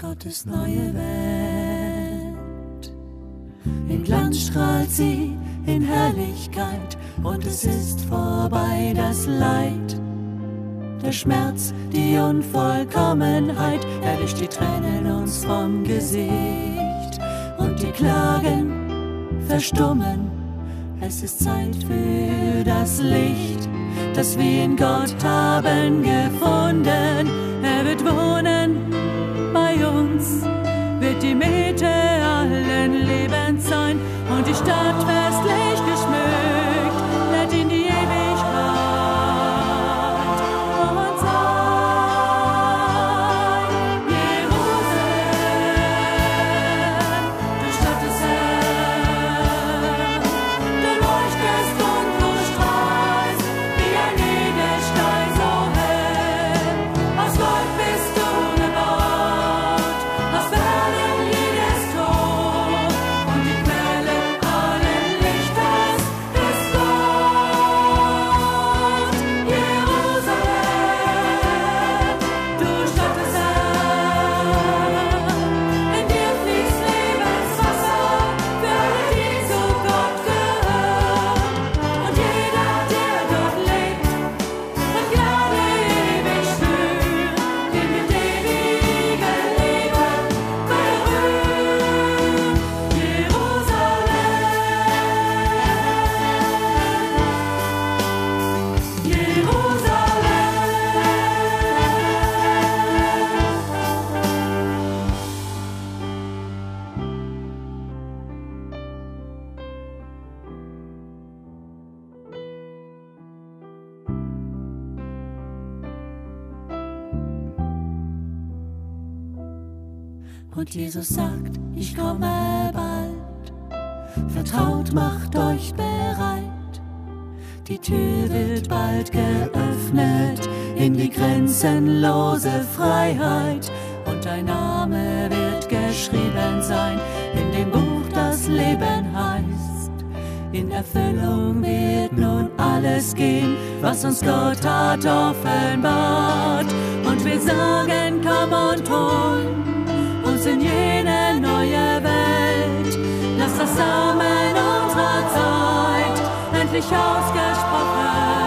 Gottes neue Welt. In Glanz strahlt sie, in Herrlichkeit, und es ist vorbei das Leid. Der Schmerz, die Unvollkommenheit, erwischt die Tränen uns vom Gesicht. Und die Klagen verstummen, es ist Zeit für das Licht, das wir in Gott haben gefunden. Er wird wohnen uns, wird die Mitte allen Lebens sein und die Stadt festlich geschmückt, Und Jesus sagt, ich komme bald. Vertraut, macht euch bereit. Die Tür wird bald geöffnet in die grenzenlose Freiheit. Und dein Name wird geschrieben sein in dem Buch, das Leben heißt. In Erfüllung wird nun alles gehen, was uns Gott hat offenbart. Und wir sagen, komm und hol uns in jene neue Welt. Lass das Samen unserer Zeit endlich ausgesprochen